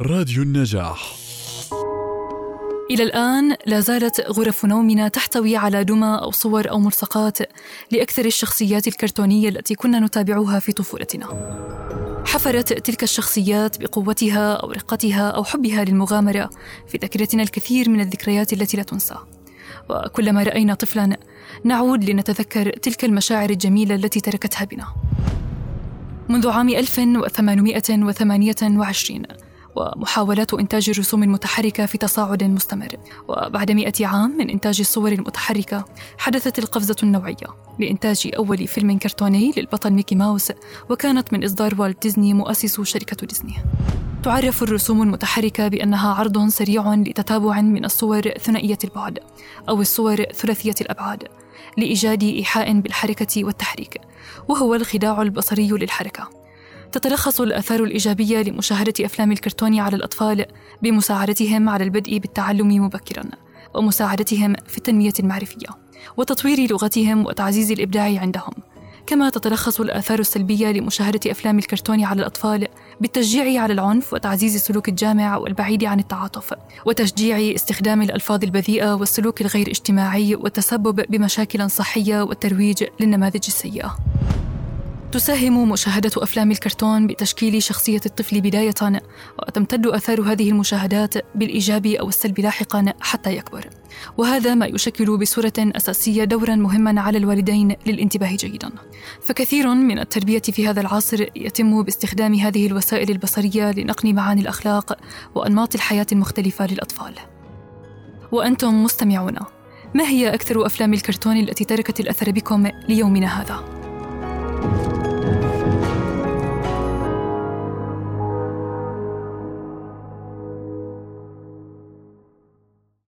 راديو النجاح إلى الآن لا زالت غرف نومنا تحتوي على دمى أو صور أو ملصقات لأكثر الشخصيات الكرتونية التي كنا نتابعها في طفولتنا. حفرت تلك الشخصيات بقوتها أو رقتها أو حبها للمغامرة في ذاكرتنا الكثير من الذكريات التي لا تنسى. وكلما رأينا طفلا نعود لنتذكر تلك المشاعر الجميلة التي تركتها بنا. منذ عام 1828 ومحاولات إنتاج الرسوم المتحركة في تصاعد مستمر. وبعد مئة عام من إنتاج الصور المتحركة حدثت القفزة النوعية لإنتاج أول فيلم كرتوني للبطل ميكي ماوس وكانت من إصدار والت ديزني مؤسس شركة ديزني. تعرف الرسوم المتحركة بأنها عرض سريع لتتابع من الصور ثنائية البعد أو الصور ثلاثية الأبعاد لإيجاد إيحاء بالحركة والتحريك وهو الخداع البصري للحركة. تتلخص الآثار الإيجابية لمشاهدة أفلام الكرتون على الأطفال بمساعدتهم على البدء بالتعلم مبكرا ومساعدتهم في التنمية المعرفية وتطوير لغتهم وتعزيز الإبداع عندهم. كما تتلخص الآثار السلبية لمشاهدة أفلام الكرتون على الأطفال بالتشجيع على العنف وتعزيز السلوك الجامع والبعيد عن التعاطف وتشجيع استخدام الألفاظ البذيئة والسلوك الغير اجتماعي والتسبب بمشاكل صحية والترويج للنماذج السيئة. تساهم مشاهدة أفلام الكرتون بتشكيل شخصية الطفل بداية وتمتد آثار هذه المشاهدات بالإيجاب أو السلب لاحقا حتى يكبر. وهذا ما يشكل بصورة أساسية دورا مهما على الوالدين للانتباه جيدا. فكثير من التربية في هذا العصر يتم باستخدام هذه الوسائل البصرية لنقل معاني الأخلاق وأنماط الحياة المختلفة للأطفال. وأنتم مستمعون ما هي أكثر أفلام الكرتون التي تركت الأثر بكم ليومنا هذا؟